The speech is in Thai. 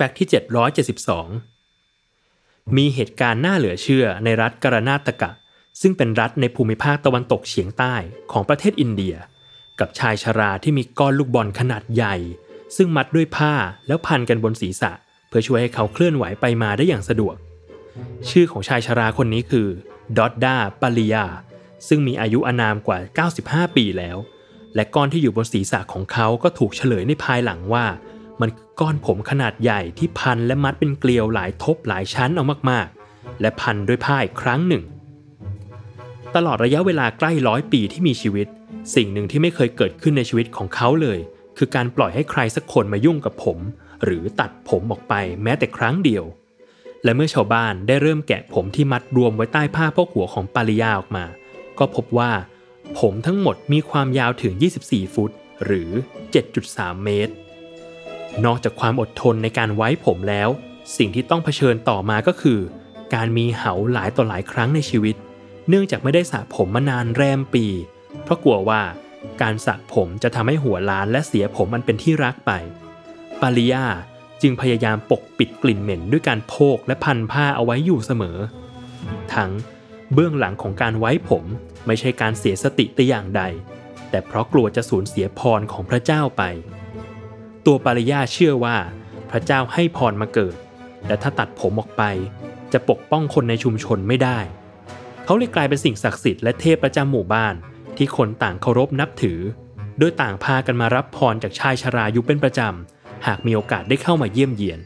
แฟกต์ที่ 772 มีเหตุการณ์น่าเหลือเชื่อในรัฐกรนาตกะ ซึ่งเป็นรัฐในภูมิภาคตะวันตกเฉียงใต้ของประเทศอินเดีย กับชายชราที่มีก้อนลูกบอลขนาดใหญ่ ซึ่งมัดด้วยผ้าแล้วพันกันบนศีรษะ เพื่อช่วยให้เขาเคลื่อนไหวไปมาได้อย่างสะดวก ชื่อของชายชราคนนี้คือดอดดาปาริยา ซึ่งมีอายุอานามกว่า 95 ปีแล้ว และก้อนที่อยู่บนศีรษะของเขาก็ถูกเฉลยในภายหลังว่า มันคือก้อนผมขนาดใหญ่ที่พันและมัดเป็นเกลียวหลายทบหลายชั้นเอามากๆ และพันด้วยผ้าอีกครั้งหนึ่ง ตลอดระยะเวลาใกล้ร้อยปีที่มีชีวิต สิ่งหนึ่งที่ไม่เคยเกิดขึ้นในชีวิตของเขาเลย คือการปล่อยให้ใครสักคนมายุ่งกับผม หรือตัดผมออกไปแม้แต่ครั้งเดียว และเมื่อชาวบ้านได้เริ่มแกะผมที่มัดรวมไว้ใต้ผ้าพกหัวของปาริยาออกมา ก็พบว่า ผมทั้งหมดมีความยาวถึง 24 ฟุต หรือ 7.3 เมตร นอกจากความอดทนในการไว้ผมแล้ว สิ่งที่ต้องเผชิญต่อมาก็คือ การมีเหาหลายต่อหลายครั้งในชีวิต เนื่องจากไม่ได้สระผมมานานแรมปี เพราะกลัวว่าการสระผมจะทำให้หัวล้านและเสียผมมันเป็นที่รักไป ปาริยาจึงพยายามปกปิดกลิ่นเหม็นด้วยการโพกและพันผ้าเอาไว้อยู่เสมอ ทั้งเบื้องหลังของการไว้ผมไม่ใช่การเสียสติแต่อย่างใด แต่เพราะกลัวจะสูญเสียพรของพระเจ้าไป ตัวปาริยาเชื่อว่าพระเจ้าให้พรมาเกิด และถ้าตัดผมออกไป จะปกป้องคนในชุมชนไม่ได้ เขาเลยกลายเป็นสิ่งศักดิ์สิทธิ์และเทพประจำหมู่บ้าน ที่คนต่างเคารพนับถือ โดยต่างพากันมารับพรจากชายชรายุเป็นประจำ หากมีโอกาสได้เข้ามาเยี่ยมเยียน